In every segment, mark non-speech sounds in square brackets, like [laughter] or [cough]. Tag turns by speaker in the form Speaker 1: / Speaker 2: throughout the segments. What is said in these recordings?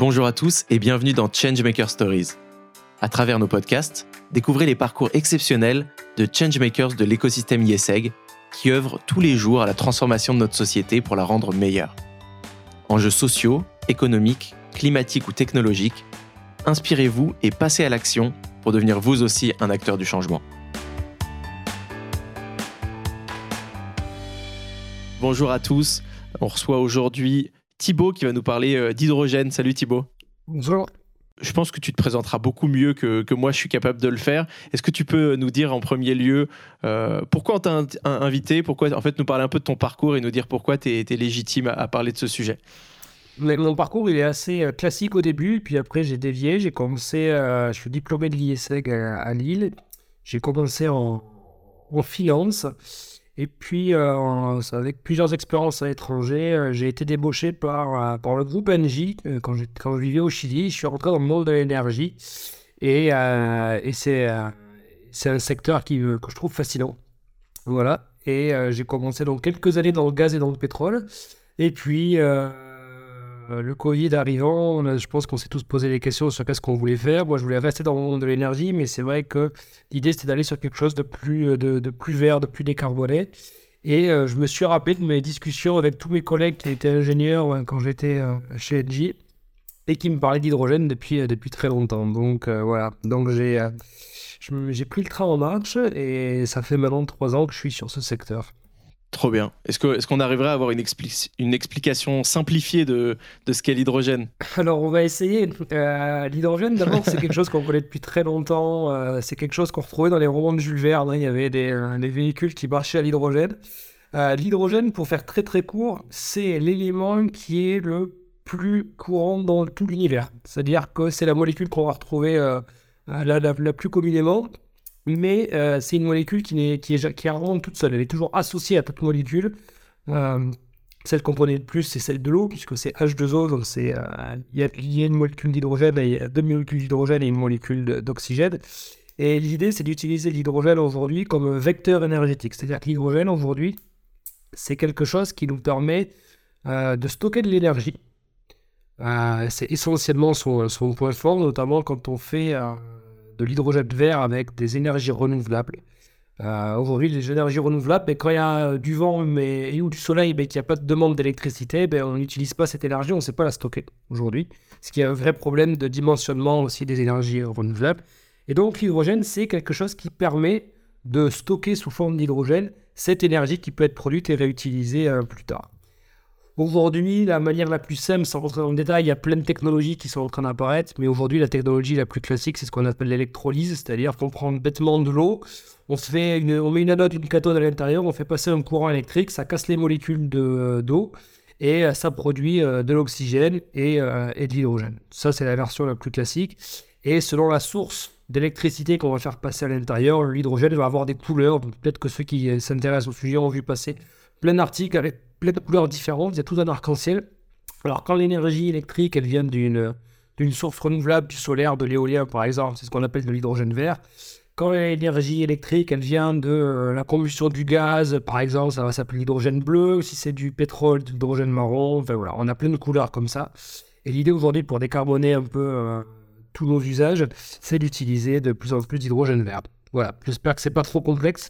Speaker 1: Bonjour à tous et bienvenue dans Changemaker Stories. À travers nos podcasts, découvrez les parcours exceptionnels de changemakers de l'écosystème ISEG qui œuvrent tous les jours à la transformation de notre société pour la rendre meilleure. Enjeux sociaux, économiques, climatiques ou technologiques, inspirez-vous et passez à l'action pour devenir vous aussi un acteur du changement. Bonjour à tous, on reçoit aujourd'hui Thibaut qui va nous parler euh, d'hydrogène. Salut Thibaut.
Speaker 2: Bonjour.
Speaker 1: Je pense que tu te présenteras beaucoup mieux que, que moi je suis capable de le faire. Est-ce que tu peux nous dire en premier lieu euh, pourquoi on t'a invité, pourquoi en fait nous parler un peu de ton parcours et nous dire pourquoi tu es, légitime à, parler de ce sujet?
Speaker 2: Mon parcours, il est assez euh, classique au début, puis après j'ai dévié. J'ai commencé, je suis diplômé de l'ISEG à, Lille. J'ai commencé en, en finance. Et puis, euh, avec plusieurs expériences à l'étranger, euh, j'ai été débauché par, euh, par le groupe NJ quand, quand, je vivais au Chili. Je suis rentré dans le monde de l'énergie et, et c'est un secteur qui, que je trouve fascinant. Voilà. Et j'ai commencé donc quelques années dans le gaz et dans le pétrole. Et puis, euh, le Covid arrivant, je pense qu'on s'est tous posé des questions sur qu'est-ce qu'on voulait faire. Moi, je voulais rester dans le monde de l'énergie, mais c'est vrai que l'idée, c'était d'aller sur quelque chose de plus, euh, vert, de plus décarboné. Et euh, je me suis rappelé de mes discussions avec tous mes collègues qui étaient ingénieurs quand j'étais chez Engie et qui me parlaient d'hydrogène depuis, depuis très longtemps. Donc voilà, donc j'ai j'ai pris le train en marche et ça fait maintenant trois ans que je suis sur ce secteur.
Speaker 1: Trop bien. Est-ce qu'on arriverait à avoir une, explication simplifiée de, ce qu'est l'hydrogène?
Speaker 2: Alors, on va essayer. Euh, l'hydrogène, d'abord, c'est quelque chose qu'on connaît depuis très longtemps. Euh, c'est quelque chose qu'on retrouvait dans les romans de Jules Verne. Hein. Il y avait des, euh, des véhicules qui marchaient à l'hydrogène. l'hydrogène, pour faire très très court, c'est l'élément qui est le plus courant dans tout l'univers. C'est-à-dire que c'est la molécule qu'on va retrouver la, la, plus communément mais euh, c'est une molécule qui, est, qui, est, toute seule. Elle est toujours associée à toute molécule. Euh, celle qu'on connaît le plus, c'est celle de l'eau, puisque c'est H2O, donc euh, il, y a, une molécule d'hydrogène, et deux molécules d'hydrogène et une molécule d'oxygène. Et l'idée, c'est d'utiliser l'hydrogène aujourd'hui comme vecteur énergétique. C'est-à-dire que l'hydrogène, aujourd'hui, c'est quelque chose qui nous permet de stocker de l'énergie. c'est essentiellement son, son, point fort, notamment quand on fait de l'hydrogène vert avec des énergies renouvelables. Euh, aujourd'hui, les énergies renouvelables, ben, quand il y a euh, du vent mais, ou du soleil, mais qu'il n'y a pas de demande d'électricité, ben, on n'utilise pas cette énergie, on ne sait pas la stocker aujourd'hui. Ce qui est un vrai problème de dimensionnement aussi des énergies renouvelables. Et donc, l'hydrogène, c'est quelque chose qui permet de stocker sous forme d'hydrogène cette énergie qui peut être produite et réutilisée euh, plus tard. Aujourd'hui, la manière la plus simple, sans rentrer dans le détail, il y a plein de technologies qui sont en train d'apparaître, mais aujourd'hui, la technologie la plus classique, c'est ce qu'on appelle l'électrolyse, c'est-à-dire qu'on prend bêtement de l'eau, on, fait on met une anode, une cathode à l'intérieur, on fait passer un courant électrique, ça casse les molécules euh, d'eau, et euh, ça produit euh, de l'oxygène et, et, de l'hydrogène. Ça, c'est la version la plus classique. Et selon la source d'électricité qu'on va faire passer à l'intérieur, l'hydrogène va avoir des couleurs. Peut-être que ceux qui s'intéressent au sujet ont vu passer plein d'articles avec plein de couleurs différentes, il y a tout un arc-en-ciel. Alors quand l'énergie électrique, elle vient d'une, source renouvelable, du solaire, de l'éolien par exemple, c'est ce qu'on appelle de l'hydrogène vert. Quand l'énergie électrique, elle vient de euh, la combustion du gaz, par exemple, ça va s'appeler l'hydrogène bleu. Si c'est du pétrole, de l'hydrogène marron. Enfin voilà, on a plein de couleurs comme ça. Et l'idée aujourd'hui, pour décarboner un peu euh, tous nos usages, c'est d'utiliser de plus en plus d'hydrogène vert. Voilà, j'espère que c'est pas trop complexe.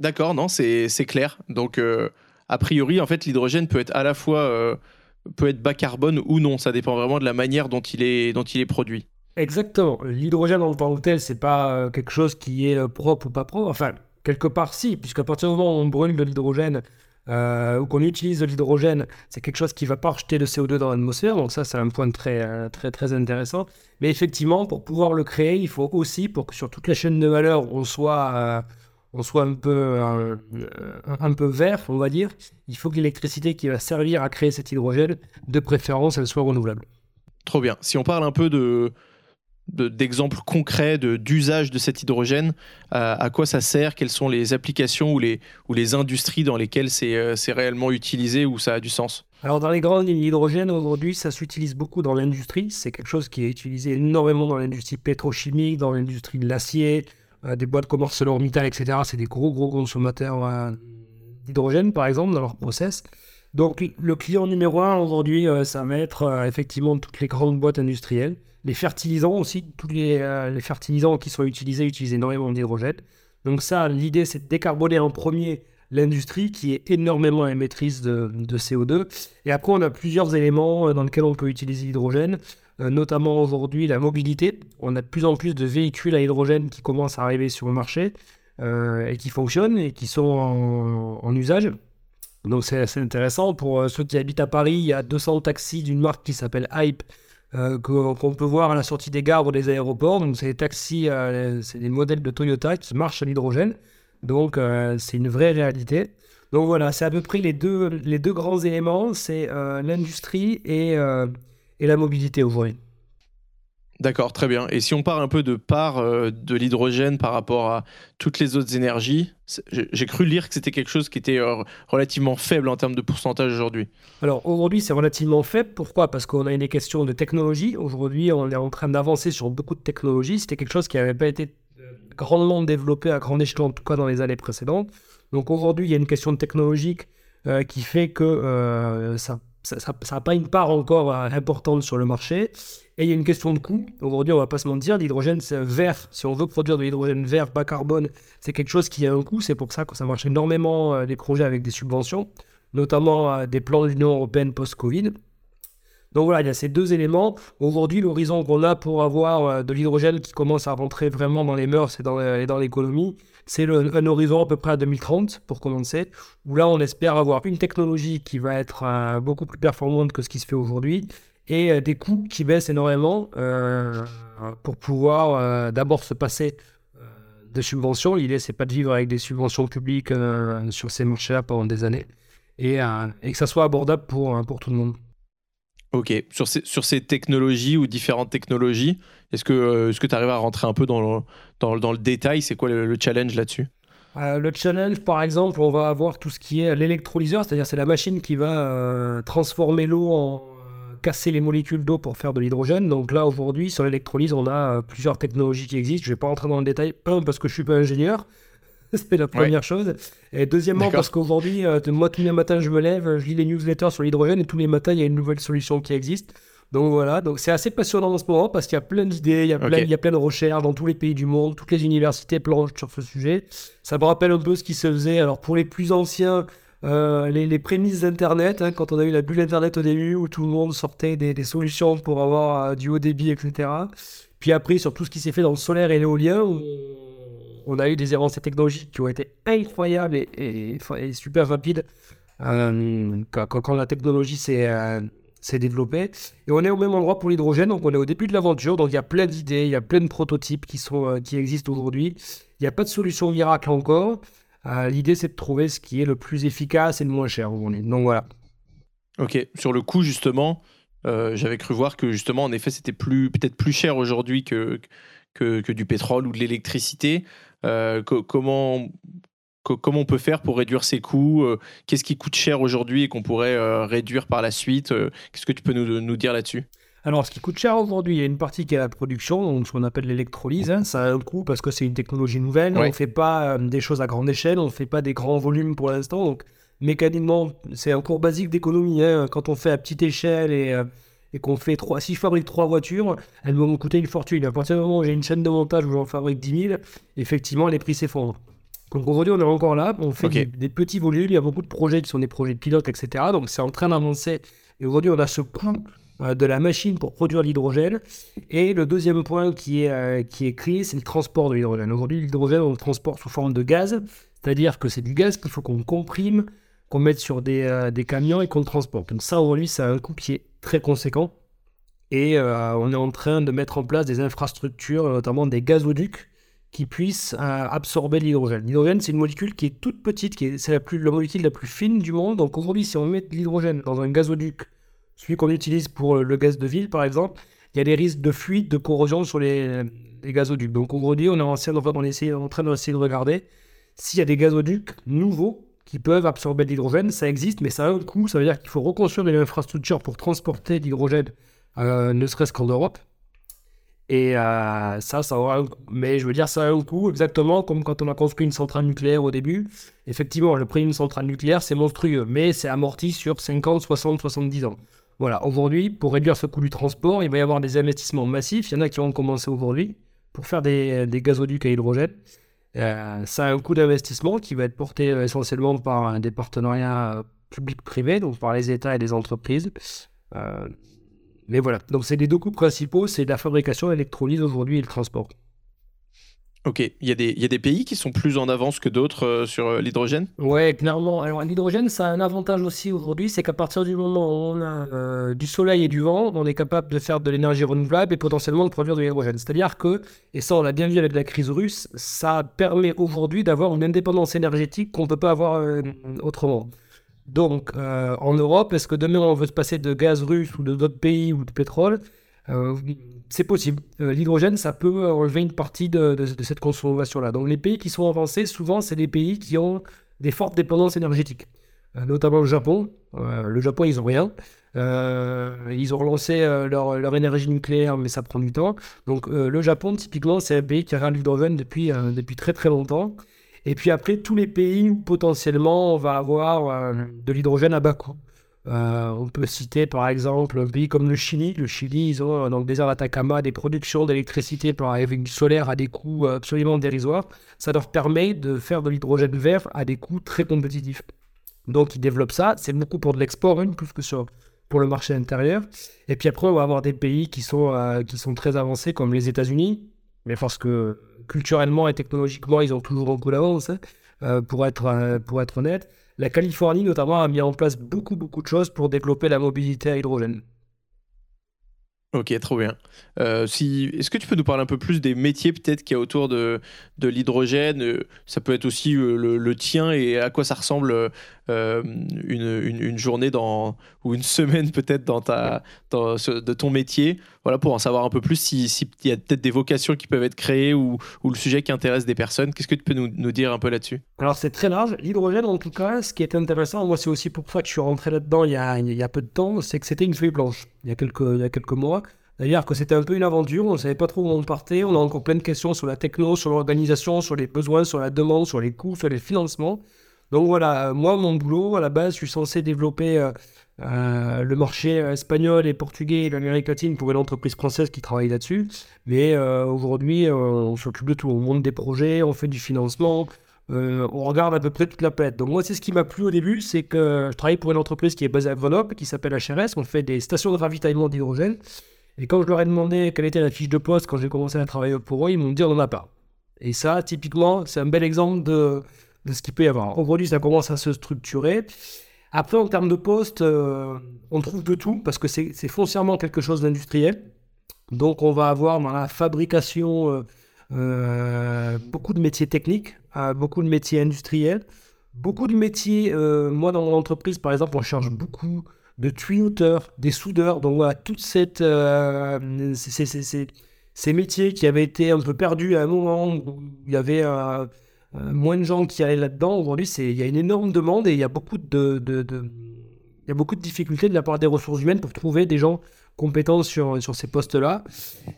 Speaker 1: D'accord, non, c'est clair. Donc, euh, a priori, en fait, l'hydrogène peut être à la fois euh, peut être bas carbone ou non. Ça dépend vraiment de la manière dont il est, dont il est produit.
Speaker 2: Exactement. L'hydrogène en tant que tel, c'est pas euh, quelque chose qui est euh, propre ou pas propre. Enfin, quelque part, si, puisqu'à partir du moment où on brûle de l'hydrogène ou qu'on utilise de l'hydrogène, c'est quelque chose qui va pas rejeter de CO2 dans l'atmosphère. Donc ça, c'est un point très, très, très intéressant. Mais effectivement, pour pouvoir le créer, il faut aussi, pour que sur toute la chaîne de valeur, on soit on soit un peu, euh, un, peu vert, on va dire, il faut que l'électricité qui va servir à créer cet hydrogène, de préférence, elle soit renouvelable.
Speaker 1: Trop bien. Si on parle un peu de d'exemples concrets d'usage de, cet hydrogène, à quoi ça sert, quelles sont les applications ou les, ou les industries dans lesquelles euh, c'est réellement utilisé ou ça a du sens?
Speaker 2: Alors dans les grandes lignes, l'hydrogène aujourd'hui, ça s'utilise beaucoup dans l'industrie. C'est quelque chose qui est utilisé énormément dans l'industrie pétrochimique, dans l'industrie de l'acier, euh, des boîtes comme ArcelorMittal, etc., c'est des gros, gros consommateurs euh, d'hydrogène, par exemple, dans leur process. Donc, le client numéro un aujourd'hui, ça va être effectivement toutes les grandes boîtes industrielles, les fertilisants aussi, tous les, les fertilisants qui sont utilisés utilisent énormément d'hydrogène. Donc, ça, l'idée, c'est de décarboner en premier l'industrie qui est énormément émettrice de, de, CO2. Et après, on a plusieurs éléments dans lesquels on peut utiliser l'hydrogène. Euh, notamment aujourd'hui la mobilité. On a de plus en plus de véhicules à hydrogène qui commencent à arriver sur le marché euh, et qui fonctionnent et qui sont en, usage. Donc c'est assez intéressant. Pour euh, ceux qui habitent à Paris, il y a 200 taxis d'une marque qui s'appelle Hype qu'on peut voir à la sortie des gares ou des aéroports. Donc c'est des taxis, c'est des modèles de Toyota qui marchent à l'hydrogène. Donc c'est une vraie réalité. Donc voilà, c'est à peu près les deux, les deux grands éléments, c'est l'industrie et, et la mobilité aujourd'hui.
Speaker 1: D'accord, très bien. Et si on part un peu de part euh, de l'hydrogène par rapport à toutes les autres énergies, j'ai cru lire que c'était quelque chose qui était euh, relativement faible en termes de pourcentage aujourd'hui.
Speaker 2: Alors aujourd'hui, c'est relativement faible. Pourquoi? Parce qu'on a une question de technologie. Aujourd'hui, on est en train d'avancer sur beaucoup de technologies. C'était quelque chose qui n'avait pas été euh, grandement développé à grande échelle, en tout cas dans les années précédentes. Donc aujourd'hui, il y a une question technologique qui fait que ça ça n'a pas une part encore euh, importante sur le marché. Et il y a une question de coût. Aujourd'hui, on va pas se mentir, l'hydrogène vert, si on veut produire de l'hydrogène vert bas carbone, c'est quelque chose qui a un coût. C'est pour ça que ça marche énormément euh, des projets avec des subventions, notamment euh, des plans de l'Union européenne post-Covid. Donc voilà, il y a ces deux éléments. Aujourd'hui, l'horizon qu'on a pour avoir de l'hydrogène qui commence à rentrer vraiment dans les mœurs et dans l'économie, c'est un horizon à peu près à 2030 pour commencer, où là on espère avoir une technologie qui va être euh, beaucoup plus performante que ce qui se fait aujourd'hui et euh, des coûts qui baissent énormément euh, pour pouvoir d'abord se passer de subventions. L'idée c'est pas de vivre avec des subventions publiques sur ces marchés-là pendant des années et, que ça soit abordable pour tout le monde.
Speaker 1: Ok, sur ces, sur ces technologies ou différentes technologies, est-ce que euh, est-ce tu arrives à rentrer un peu dans le, dans le détail? C'est quoi le, challenge là-dessus?
Speaker 2: Euh, Le challenge, par exemple, on va avoir tout ce qui est l'électrolyseur, c'est-à-dire c'est la machine qui va euh, transformer l'eau en casser les molécules d'eau pour faire de l'hydrogène. Donc là, aujourd'hui, sur l'électrolyse, on a plusieurs technologies qui existent. Je ne vais pas rentrer dans le détail. Un, parce que je ne suis pas ingénieur. [laughs] c'est la première chose. Et deuxièmement, parce qu'aujourd'hui, euh, moi, tous les matins, je me lève, je lis les newsletters sur l'hydrogène et tous les matins, il y a une nouvelle solution qui existe. Donc voilà, donc c'est assez passionnant en ce moment parce qu'il y a plein d'idées, il, y a plein, il y a plein de recherches dans tous les pays du monde, toutes les universités planchent sur ce sujet. Ça me rappelle un peu ce qui se faisait. Alors pour les plus anciens, euh, les, prémices d'Internet, hein, quand on a eu la bulle Internet au début où tout le monde sortait des, solutions pour avoir euh, du haut débit, etc. Puis après, sur tout ce qui s'est fait dans le solaire et l'éolien, on a eu des avancées technologiques qui ont été incroyables et, super rapides euh, quand, la technologie euh, s'est développée. Et on est au même endroit pour l'hydrogène, donc on est au début de l'aventure, donc il y a plein d'idées, il y a plein de prototypes qui, euh, existent aujourd'hui. Il n'y a pas de solution miracle encore. L'idée, c'est de trouver ce qui est le plus efficace et le moins cher. Donc voilà.
Speaker 1: Ok, sur le coût, justement, j'avais cru voir que justement, en effet, c'était peut-être plus cher aujourd'hui que, du pétrole ou de l'électricité. Euh, comment, comment on peut faire pour réduire ses coûts euh, Qu'est-ce qui coûte cher aujourd'hui et qu'on pourrait euh, réduire par la suite Qu'est-ce que tu peux nous, nous dire là-dessus?
Speaker 2: Alors, ce qui coûte cher aujourd'hui, il y a une partie qui est la production, donc ce qu'on appelle l'électrolyse. Hein. ça a un coût parce que c'est une technologie nouvelle. On ne fait pas des choses à grande échelle, on ne fait pas des grands volumes pour l'instant. Donc, mécaniquement, c'est un cours basique d'économie. Hein. Quand on fait à petite échelle et et qu'on fait trois, si je fabrique trois voitures, elles vont me coûter une fortune. À partir du moment où j'ai une chaîne de montage où j'en fabrique 10 000, effectivement, les prix s'effondrent. Donc aujourd'hui, on est encore là, on fait des, petits volumes, il y a beaucoup de projets qui sont des projets de pilotes, etc. Donc c'est en train d'avancer. Et aujourd'hui, on a ce point euh, de la machine pour produire l'hydrogène. Et le deuxième point qui est, euh, qui est créé, c'est le transport de l'hydrogène. Aujourd'hui, l'hydrogène, on le transporte sous forme de gaz, c'est-à-dire que c'est du gaz qu'il faut qu'on comprime, qu'on mette sur des, euh, des camions et qu'on le transporte. Donc ça, aujourd'hui, ça a un coût qui est très conséquent. Et euh, on est en train de mettre en place des infrastructures, notamment des gazoducs, qui puissent euh, absorber l'hydrogène. L'hydrogène, c'est une molécule qui est toute petite, qui est, c'est la, plus, la molécule la plus fine du monde. Donc aujourd'hui, si on met de l'hydrogène dans un gazoduc, celui qu'on utilise pour le gaz de ville, par exemple, il y a des risques de fuite, de corrosion sur les, gazoducs. Donc aujourd'hui, on est en, train, on est en train d'essayer de regarder s'il y a des gazoducs nouveaux qui peuvent absorber de l'hydrogène. Ça existe, mais ça a un coût. Ça veut dire qu'il faut reconstruire des infrastructures pour transporter de l'hydrogène, euh, ne serait-ce qu'en Europe. Et ça, ça aura un... Mais je veux dire, ça a un coût, exactement comme quand on a construit une centrale nucléaire au début. Effectivement, le prix d'une centrale nucléaire, c'est monstrueux, mais c'est amorti sur 50, 60, 70 ans. Voilà, aujourd'hui, pour réduire ce coût du transport, il va y avoir des investissements massifs. Il y en a qui vont commencer aujourd'hui pour faire des gazoducs à hydrogène. Euh, ça a un coût d'investissement qui va être porté euh, essentiellement par des partenariats euh, publics-privés, donc par les États et les entreprises. mais voilà, donc c'est les deux coûts principaux, c'est la fabrication, l'électrolyse aujourd'hui et le transport.
Speaker 1: Ok, il y, a des, pays qui sont plus en avance que d'autres euh, sur euh, l'hydrogène?
Speaker 2: Ouais, clairement. Alors l'hydrogène, ça a un avantage aussi aujourd'hui, c'est qu'à partir du moment où on a euh, du soleil et du vent, on est capable de faire de l'énergie renouvelable et potentiellement de produire de l'hydrogène. C'est-à-dire que, et ça on l'a bien vu avec la crise russe, ça permet aujourd'hui d'avoir une indépendance énergétique qu'on ne peut pas avoir autrement. Donc en Europe, est-ce que demain on veut se passer de gaz russe ou de d'autres pays ou de pétrole? C'est possible. Euh, l'hydrogène, ça peut enlever une partie de, cette consommation-là. Donc les pays qui sont avancés, souvent, c'est des pays qui ont des fortes dépendances énergétiques. Euh, notamment le Japon. Euh, le Japon, ils n'ont rien. ils ont relancé leur, leur, énergie nucléaire, mais ça prend du temps. Donc le Japon, typiquement, c'est un pays qui a l'hydrogène depuis, depuis très très longtemps. Et puis après, tous les pays où potentiellement on va avoir de l'hydrogène à bas coût. Euh, on peut citer par exemple un pays comme le Chili. Le Chili, ils ont dans le désert d'Atacama des productions d'électricité avec du solaire à des coûts absolument dérisoires. Ça leur permet de faire de l'hydrogène vert à des coûts très compétitifs. Donc ils développent ça. C'est beaucoup pour de l'export, hein, plus que pour le marché intérieur. Et puis après, on va avoir des pays qui sont, euh, qui sont très avancés comme les États-Unis. Mais parce que culturellement et technologiquement, ils ont toujours un coup d'avance, hein, euh, pour, être, pour être honnête. La Californie, notamment, a mis en place beaucoup, beaucoup de choses pour développer la mobilité à hydrogène.
Speaker 1: Ok, trop bien. Euh, si, Est-ce que tu peux nous parler un peu plus des métiers peut-être qu'il y a autour de, de l'hydrogène? Euh, Ça peut être aussi euh, le, tien et à quoi ça ressemble une, une, journée dans, ou une semaine peut-être dans ta, dans, de ton métier. Voilà, pour en savoir un peu plus s'il si, y a peut-être des vocations qui peuvent être créées ou, ou le sujet qui intéresse des personnes. Qu'est-ce que tu peux nous, nous dire un peu là-dessus?
Speaker 2: Alors c'est très large. L'hydrogène en tout cas, ce qui est intéressant, moi c'est aussi pour ça que je suis rentré là-dedans il y a, il y a peu de temps, c'est que c'était une feuille blanche il y a quelques, il y a quelques mois. C'est-à-dire que c'était un peu une aventure, on ne savait pas trop où on partait, on a encore plein de questions sur la techno, sur l'organisation, sur les besoins, sur la demande, sur les coûts, sur les financements. Donc voilà, euh, moi, mon boulot, à la base, je suis censé développer euh, euh, le marché espagnol et portugais et l'Amérique latine pour une entreprise française qui travaille là-dessus. Mais aujourd'hui, on s'occupe de tout. On monte des projets, on fait du financement, on regarde à peu près toute la planète. Donc moi, c'est ce qui m'a plu au début, c'est que je travaille pour une entreprise qui est basée à Grenoble, qui s'appelle HRS. On fait des stations de ravitaillement d'hydrogène. Et quand je leur ai demandé quelle était la fiche de poste quand j'ai commencé à travailler pour eux, ils m'ont dit on n'en a pas. Et ça, typiquement, c'est un bel exemple de, de ce qu'il peut y avoir. Aujourd'hui, ça commence à se structurer. Après, en termes de poste, euh, on trouve de tout parce que c'est foncièrement quelque chose d'industriel. Donc, on va avoir dans la fabrication euh, euh, beaucoup de métiers techniques, beaucoup de métiers industriels, beaucoup de métiers. moi, dans mon entreprise, par exemple, on cherche beaucoup de tuyauteurs, des soudeurs. Donc voilà, toutes cette, euh, ces, métiers qui avaient été un peu perdus à un moment où il y avait moins de gens qui allaient là-dedans. Aujourd'hui, il y a une énorme demande et il y a beaucoup de, de, y a beaucoup de difficultés de la part des ressources humaines pour trouver des gens compétents sur, sur ces postes-là.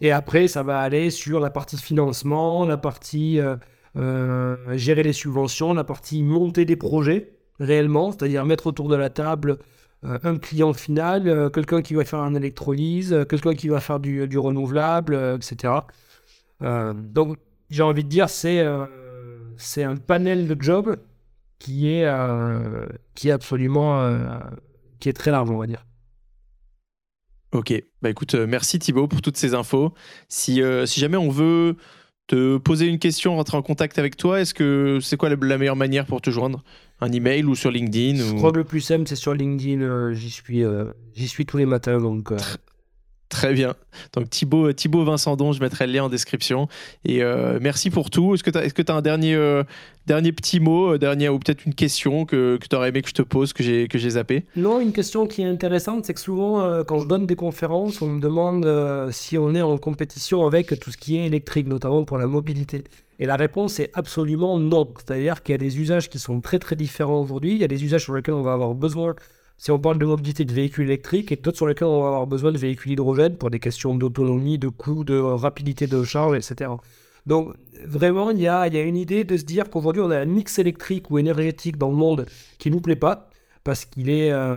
Speaker 2: Et après, ça va aller sur la partie financement, la partie gérer les subventions, la partie monter des projets réellement, c'est-à-dire mettre autour de la table euh, un client final, euh, quelqu'un qui va faire un électrolyse, euh, quelqu'un qui va faire du, du renouvelable, etc. donc, j'ai envie de dire, c'est c'est un panel de jobs qui est, qui est absolument qui est très large, on va dire.
Speaker 1: Ok, bah écoute, merci Thibaut pour toutes ces infos. Si, si jamais on veut te poser une question, rentrer en contact avec toi, est-ce que c'est quoi la, meilleure manière pour te joindre? Un email ou sur LinkedIn
Speaker 2: Je crois que le plus simple c'est sur LinkedIn. Euh, j'y suis, euh, j'y suis tous les matins donc. Euh,
Speaker 1: Très bien. Donc Thibaut, Thibaut Vincent Don, je mettrai le lien en description. Et euh, merci pour tout. Est-ce que tu as, un dernier, euh, dernier petit mot, euh, dernier, ou peut-être une question que, que tu aurais aimé que je te pose, que j'ai, que zappé?
Speaker 2: Non, une question qui est intéressante, c'est que souvent, quand je donne des conférences, on me demande si on est en compétition avec tout ce qui est électrique, notamment pour la mobilité. Et la réponse est absolument non. C'est-à-dire qu'il y a des usages qui sont très très différents aujourd'hui. Il y a des usages sur lesquels on va avoir besoin si on parle de mobilité de véhicules électriques et d'autres sur lesquels on va avoir besoin de véhicules hydrogène pour des questions d'autonomie, de coût, de rapidité de charge, etc. Donc vraiment, il y a, y a une idée de se dire qu'aujourd'hui, on a un mix électrique ou énergétique dans le monde qui nous plaît pas parce qu'il est... Euh,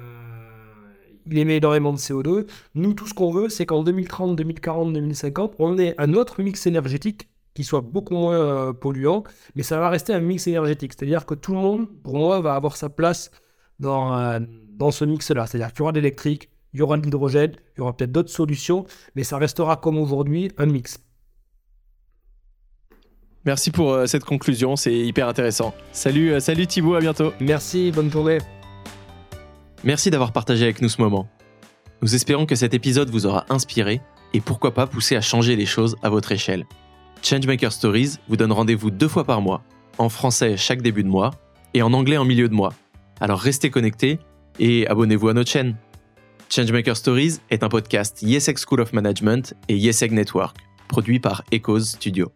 Speaker 2: il émet énormément de CO2. Nous, tout ce qu'on veut, c'est qu'en 2030, 2040, 2050, on ait un autre mix énergétique qui soit beaucoup moins euh, polluant, mais ça va rester un mix énergétique. C'est-à-dire que tout le monde, pour moi, va avoir sa place dans, euh, dans ce mix-là. C'est-à-dire qu'il y aura de l'électrique, il y aura de l'hydrogène, il y aura peut-être d'autres solutions, mais ça restera comme aujourd'hui un mix.
Speaker 1: Merci pour euh, cette conclusion, c'est hyper intéressant. Salut, salut Thibaut, à bientôt.
Speaker 2: Merci, bonne journée.
Speaker 1: Merci d'avoir partagé avec nous ce moment. Nous espérons que cet épisode vous aura inspiré et pourquoi pas poussé à changer les choses à votre échelle. Changemaker Stories vous donne rendez-vous deux fois par mois, en français chaque début de mois et en anglais en milieu de mois. Alors restez connectés et abonnez-vous à notre chaîne. Changemaker Stories est un podcast YesEg School of Management et YesEg Network, produit par Echoes Studio.